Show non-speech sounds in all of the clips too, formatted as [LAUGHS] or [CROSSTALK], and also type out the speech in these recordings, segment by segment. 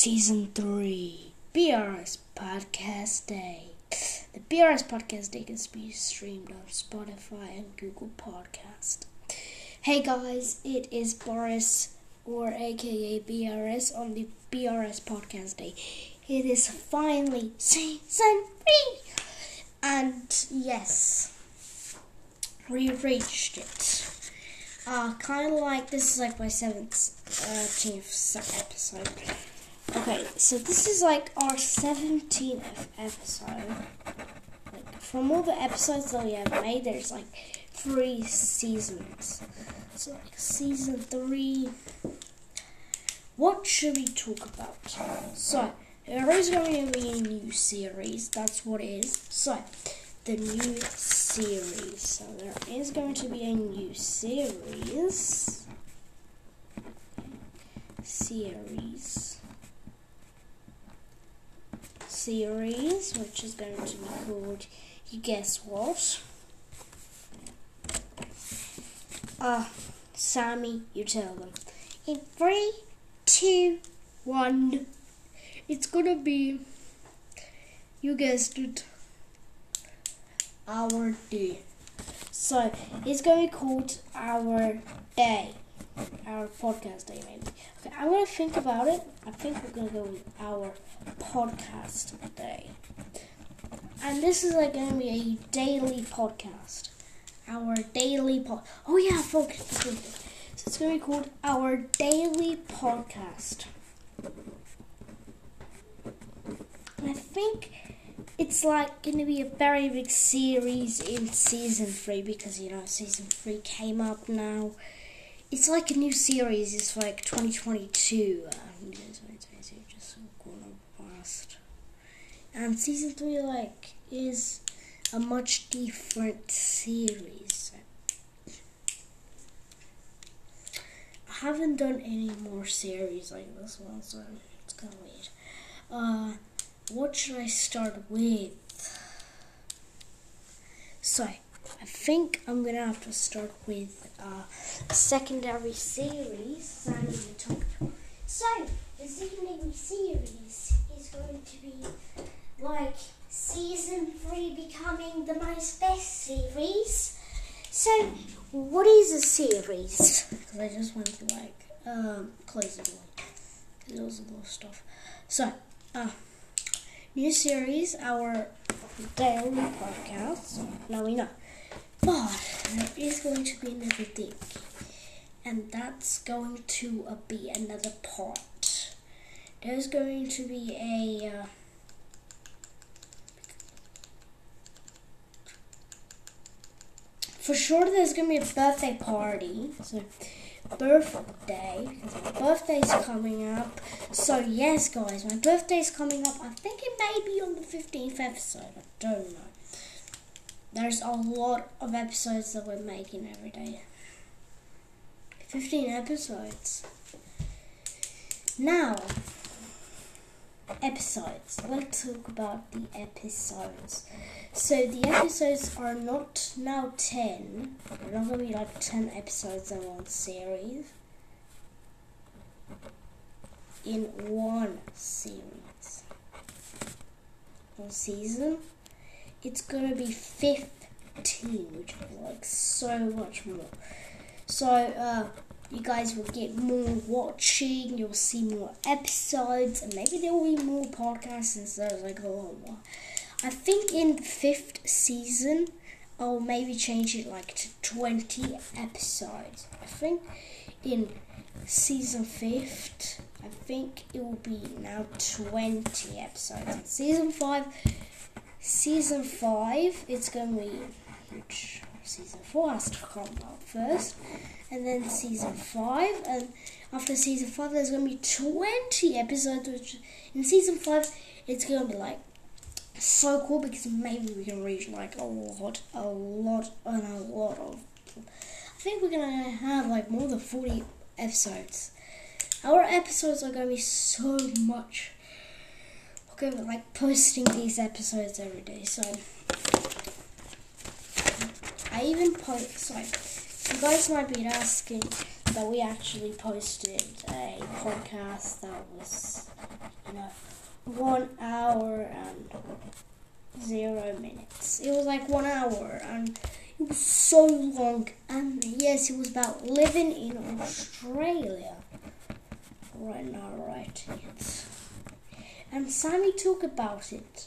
Season 3 BRS Podcast Day. The BRS Podcast Day can be streamed on Spotify and Google Podcast. Hey guys, it is Boris or aka BRS on the BRS Podcast Day. It is finally season 3! And yes, we reached it. Uh, kind of like this is like my seventh, uh, episode. Okay, so this is like our 17th episode. Like, from all the episodes that we have made, there's like three seasons. So, like, season three. What should we talk about? So, there is going to be a new series. That's what it is. So, the new series. So, there is going to be a new series. Series series, which is going to be called You Guess What? Ah, Sammy, you tell them. In three, two, one, it's gonna be, you guessed it, our day. So, it's gonna be called Our Day our podcast day maybe. Okay, I'm gonna think about it. I think we're gonna go with our podcast day. And this is like gonna be a daily podcast. Our daily pod Oh yeah, focus. So it's gonna be called our daily podcast. I think it's like going to be a very big series in season three because you know season three came up now it's like a new series. It's like 2022. Um, just going past. And season three, like, is a much different series. I haven't done any more series like this one, so it's kind of weird. Uh, what should I start with? So, I think I'm gonna have to start with uh, a secondary series. So the secondary series is going to be like season three becoming the most best series. So what is a series? Because I just went to like um, close the door. There was a lot of stuff. So uh, new series, our daily podcast. Now we know. But there is going to be another thing, and that's going to uh, be another part. There's going to be a. Uh, for sure, there's going to be a birthday party. So, birthday, my birthday's coming up. So, yes, guys, my birthday's coming up. I think it may be on the 15th episode. I don't know. There's a lot of episodes that we're making every day. 15 episodes. Now, episodes. Let's talk about the episodes. So the episodes are not now 10. They're not going to be like 10 episodes in one series. In one series. One season it's gonna be 15, which is like so much more. So, uh, you guys will get more watching, you'll see more episodes, and maybe there will be more podcasts since of like a lot more. I think in the fifth season, I'll maybe change it like to 20 episodes. I think in season fifth, I think it will be now 20 episodes. In season five, season five, it's going to be which season four has to come out first, and then season five, and after season five, there's going to be twenty episodes. Which in season five, it's going to be like so cool because maybe we can reach like a lot, a lot, and a lot of. I think we're gonna have like more than forty episodes. Our episodes are gonna be so much like posting these episodes every day. So I even post. So you guys might be asking, that we actually posted a podcast that was, you know, one hour and zero minutes. It was like one hour and it was so long. And yes, it was about living in Australia. Right now, right it. And Sammy talk about it.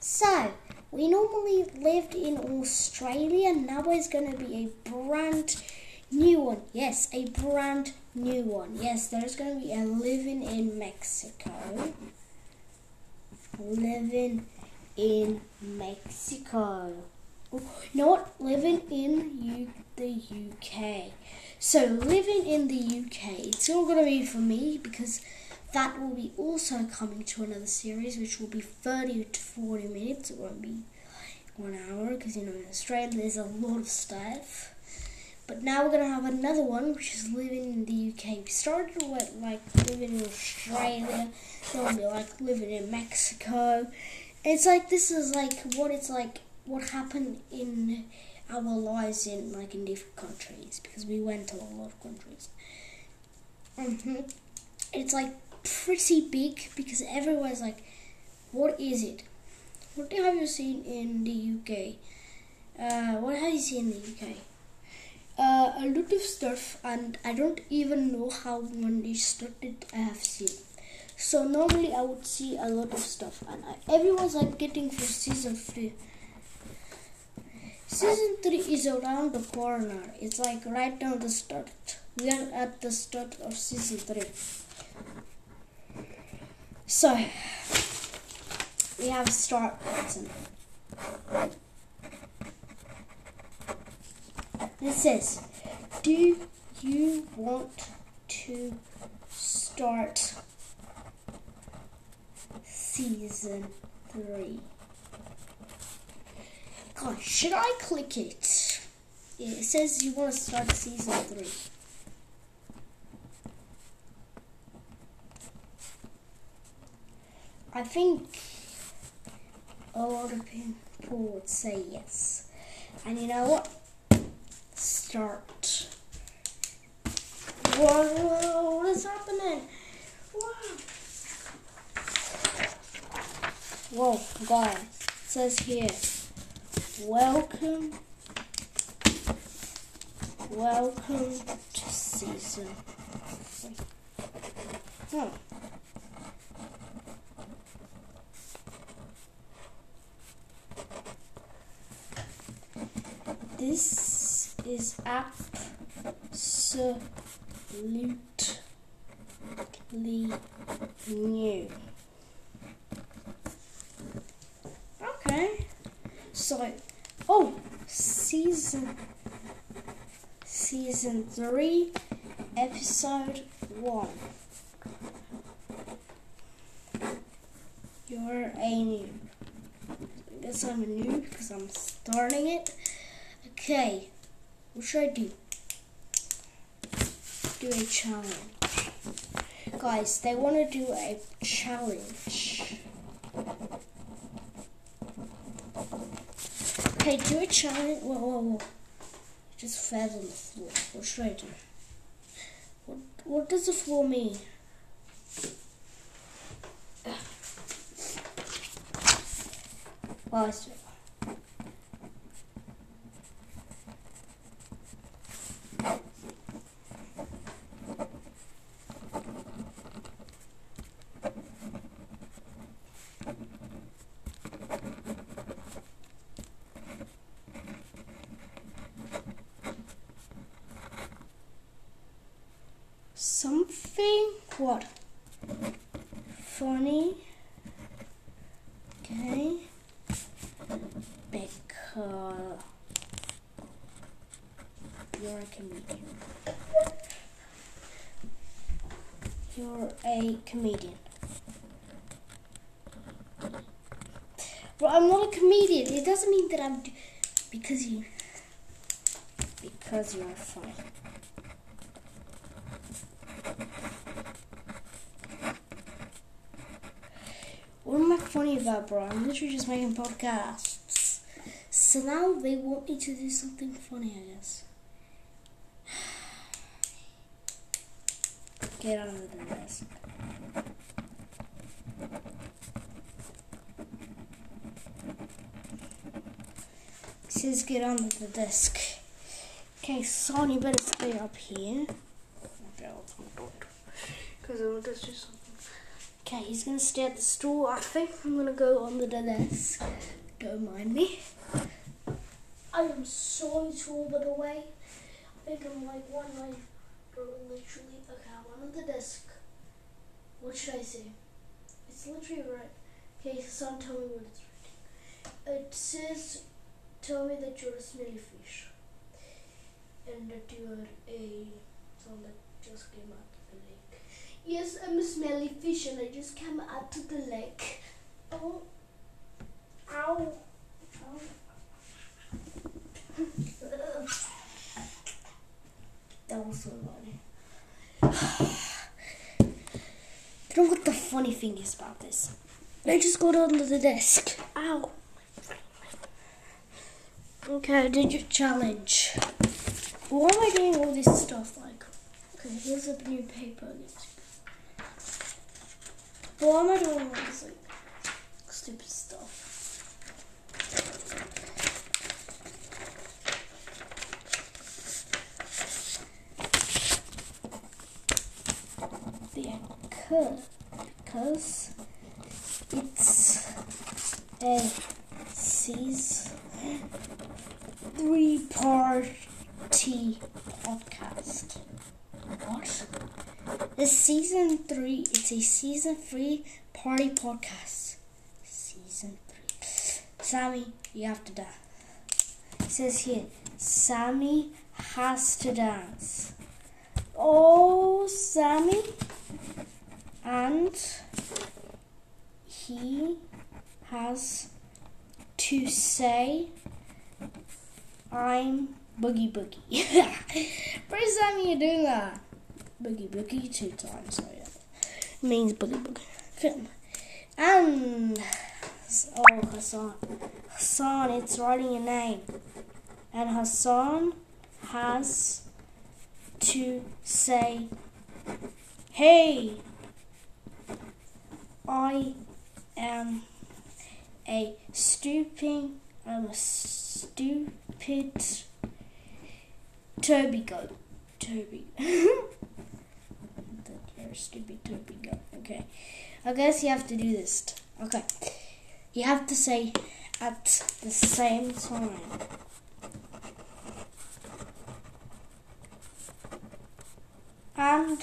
So, we normally lived in Australia. Now it's going to be a brand new one. Yes, a brand new one. Yes, there's going to be a living in Mexico. Living in Mexico. Not living in U- the UK. So living in the UK, it's all going to be for me because that will be also coming to another series, which will be 30 to 40 minutes. It won't be one hour because you know in Australia there's a lot of stuff. But now we're gonna have another one, which is living in the UK. We started with like living in Australia, then be like living in Mexico. It's like this is like what it's like, what happened in our lives in like in different countries because we went to a lot of countries. hmm It's like pretty big because everyone's like, what is it? What have you seen in the UK? Uh, what have you seen in the UK? Uh, a lot of stuff, and I don't even know how it started. I have seen. So normally I would see a lot of stuff, and I, everyone's like getting for season three. Season three is around the corner. It's like right down the start. We are at the start of season three. So we have a start button. This says, Do you want to start season three? God, should I click it? It says you want to start season three. I think a lot of people would say yes. And you know what? Start. Whoa, whoa what is happening? Whoa. Whoa, guys. It says here, welcome, welcome to season three. Hmm. This is absolutely new. Okay. So, oh, season season 3 episode 1. You're a new. I guess I'm a noob because I'm starting it. Okay, what should I do? Do a challenge. Guys, they want to do a challenge. Okay, do a challenge. Whoa, whoa, whoa. Just fell on the floor. What should I do? What, what does the floor mean? Well, I something? What? Funny? Okay. Because you're a comedian. You're a comedian. But I'm not a comedian. It doesn't mean that I'm because you because you're funny What am I funny about, bro? I'm literally just making podcasts. So now they want me to do something funny, I guess. [SIGHS] get under the desk. says get under the desk. Okay, Sony better stay up here. Because I want to do something. Okay, he's gonna stay at the store. I think I'm gonna go under the desk. Don't mind me. I am so tall, by the way. I think I'm like one line, literally. Okay, I'm under the desk. What should I say? It's literally right. Okay, son, tell me what it's writing. It says, tell me that you're a smelly fish. And that you're a someone that just came out of the lake. Yes, I'm a smelly fish and I just came out of the lake. Oh, ow, ow. [LAUGHS] that was so funny. [SIGHS] you know what the funny thing is about this? I just got under the desk. Ow. Okay, I did your challenge. Why am I doing all this stuff? Like, okay, here's a new paper. Why am I doing all this like stupid stuff? Because, because it's a season three party podcast. What? The season three. It's a season three party podcast. Season three. Sammy, you have to dance. It says here, Sammy has to dance. Oh, Sammy, and he has to say, "I'm boogie boogie." First time you do that boogie boogie two times. So yeah, means boogie boogie. Okay. And oh Hassan, Hassan, it's writing your name, and Hassan has to say, "Hey, I am a stupid, I'm a stupid Toby goat." Toby. [LAUGHS] A stupid Toby. Okay. I guess you have to do this. Okay. You have to say at the same time. And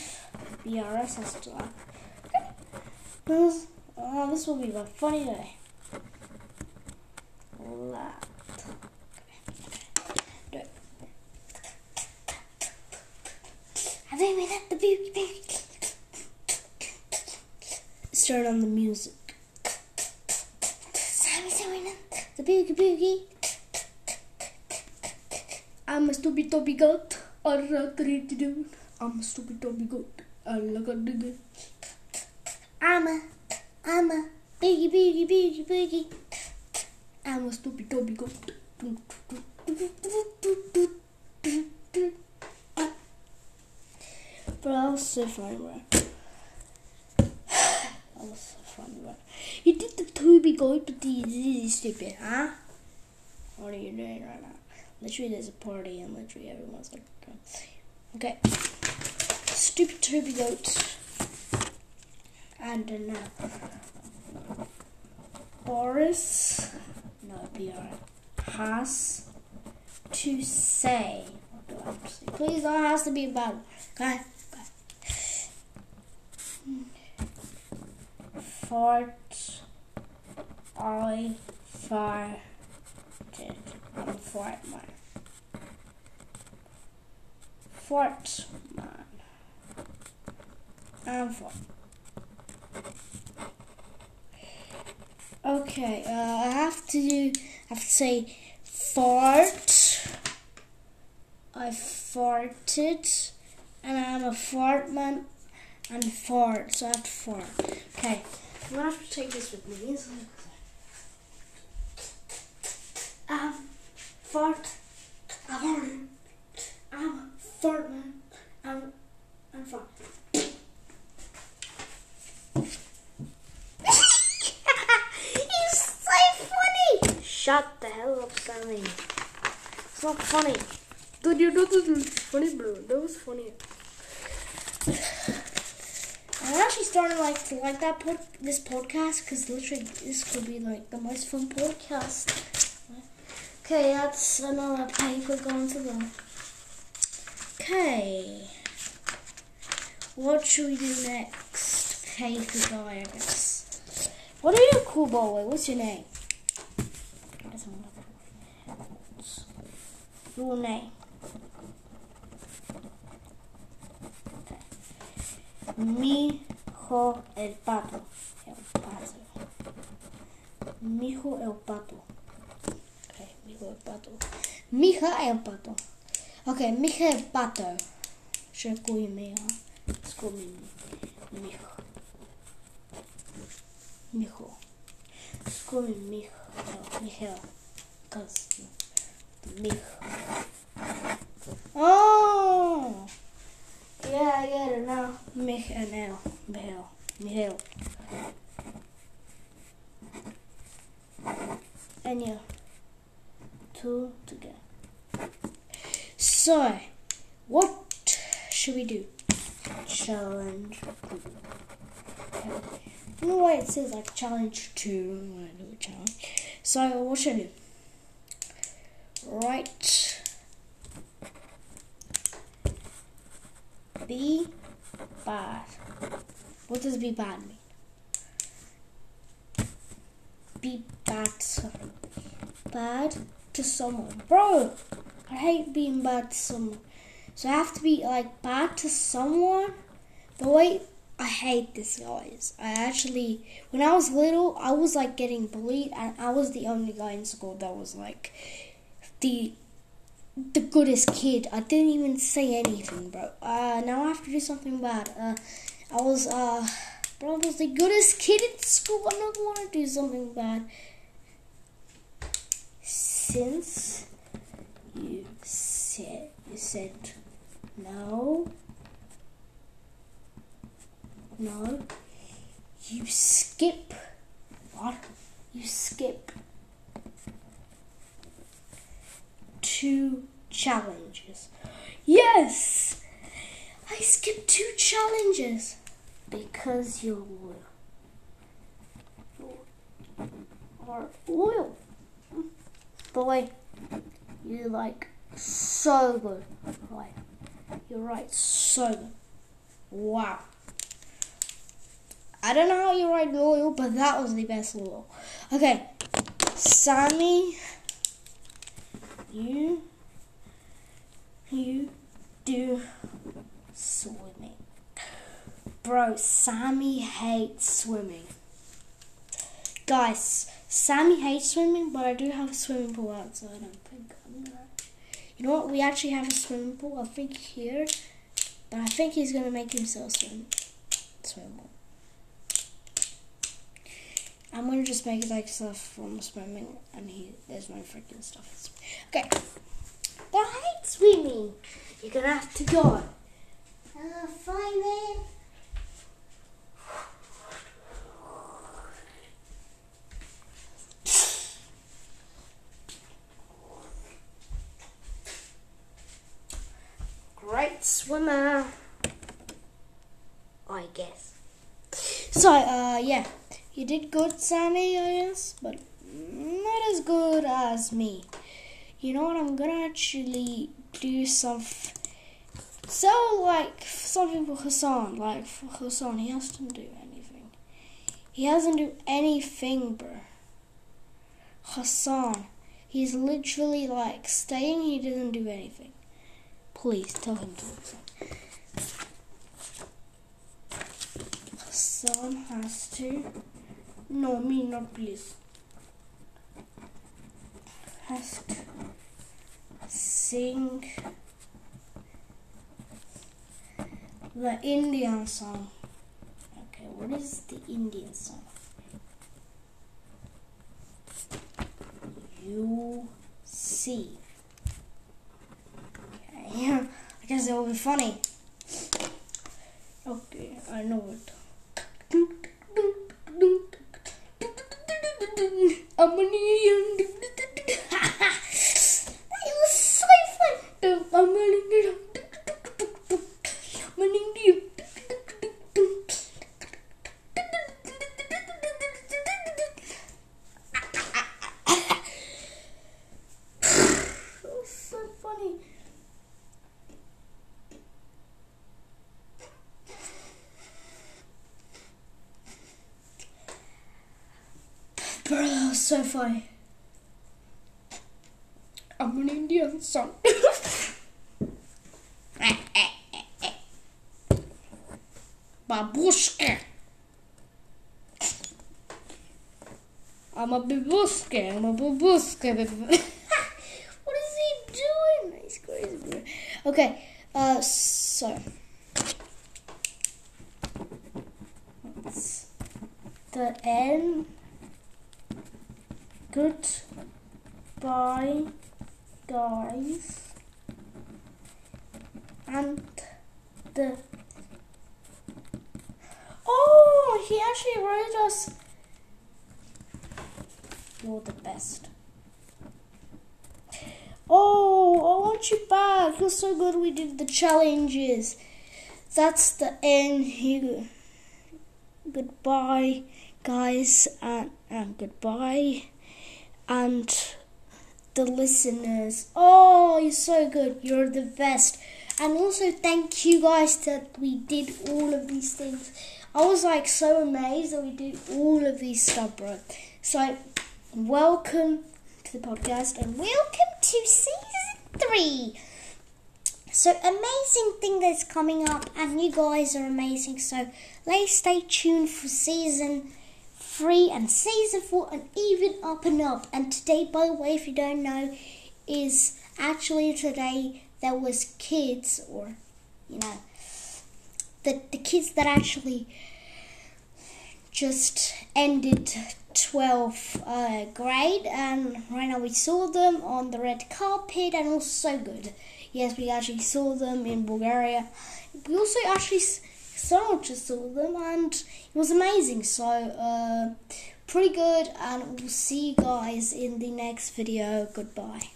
BRS has to laugh. This, uh, this will be a funny day. Stupid Toby goat. I'm a stupid Toby goat. I look at the. I'm a, I'm a boogie boogie boogie boogie. I'm a stupid Toby goat. But that was so funny, bro. [SIGHS] that was so funny, bro. You did the Toby goat, but this is stupid, huh? What are you doing right now? Literally, there's a party, and literally everyone's like, okay. Stupid Toby goat. And then uh, Boris, no, BR, has to say? Please, don't has to be about, okay? fart I farted. I'm a fart man. Fart man. I'm fart. Okay, uh, I have to do, I have to say fart. I farted and I'm a fart man and fart, so I have to fart. Okay. I'm gonna have to take this with me. Um, fart. I'm I'm fart man. I'm I'm fart. It's not funny. Is funny, bro. That was funny. I'm actually starting like to like that pod, this podcast because literally this could be like the most fun podcast. Okay, that's another paper going to go. Okay, what should we do next? Paper guy, I guess. What are you, cool boy? What's your name? Your name. Mi hijo el pato. El pato. Mi hijo el pato. Okay, mi hijo el pato. Mi hija el pato. Ok, mi hija el pato. Je couille mi hija. Es como mi, hijo. Mi hijo. Es como mi hijo. Mi hija. Mi hijo. Oh! Yeah, I get it now. Michael. Michael. Michael. And yeah. Two together. So, what should we do? Challenge. You know why it says like challenge two? Gonna do a challenge. So, what should I do? Right. Be bad. What does be bad mean? Be bad to someone. Bad to someone. Bro, I hate being bad to someone. So I have to be like bad to someone. The way I hate this, guys. I actually, when I was little, I was like getting bullied, and I was the only guy in school that was like the the goodest kid. I didn't even say anything, bro. Uh, now I have to do something bad. Uh, I was, uh, bro, I was the goodest kid in school. I'm not going to do something bad. Since you said, you said no, no, you skip, what? You skip two challenges. Yes! I skipped two challenges because you're loyal. You are loyal. Boy, you like so good. Right. You're right, so good. Wow. I don't know how you write loyal, but that was the best loyal. Okay, Sammy you you do swimming. Bro, Sammy hates swimming. Guys, Sammy hates swimming, but I do have a swimming pool outside. I don't think I'm gonna. You know what? We actually have a swimming pool. I think here, but I think he's gonna make himself swim. Swim. I'm gonna just make like stuff from swimming, and he there's no freaking stuff. Okay, I hate swimming. You're gonna have to go. Uh, fine then. Great swimmer, I guess. So, uh, yeah. You did good, Sammy, I guess, but not as good as me. You know what? I'm gonna actually do some. So, like, something for Hassan. Like, for Hassan, he hasn't do anything. He hasn't do anything, bro. Hassan. He's literally, like, staying, he doesn't do anything. Please, tell him to do something. Hassan has to no, me not please. Has to sing the Indian song. Okay, what is the Indian song? You see. Okay, [LAUGHS] I guess it will be funny. Okay, I know it. Bro, that was so funny. I'm an Indian son. [LAUGHS] Babushka. I'm a babushka. I'm a babushka. [LAUGHS] what is he doing? He's crazy, bro. Okay, uh, so. The end. Goodbye, guys. And the. Oh, he actually wrote us. You're the best. Oh, I want you back. You're so good. We did the challenges. That's the end here. Goodbye, guys, and, and goodbye. And the listeners. Oh, you're so good. You're the best. And also, thank you guys that we did all of these things. I was like so amazed that we did all of these stuff, bro. So, welcome to the podcast and welcome to season three. So, amazing thing that's coming up, and you guys are amazing. So, let's stay tuned for season three and season four, and even up and up. And today, by the way, if you don't know, is actually today there was kids, or you know, the the kids that actually just ended 12th uh, grade, and right now we saw them on the red carpet, and also so good. Yes, we actually saw them in Bulgaria. We also actually someone just saw them, and it was amazing. So, uh, pretty good, and we'll see you guys in the next video. Goodbye.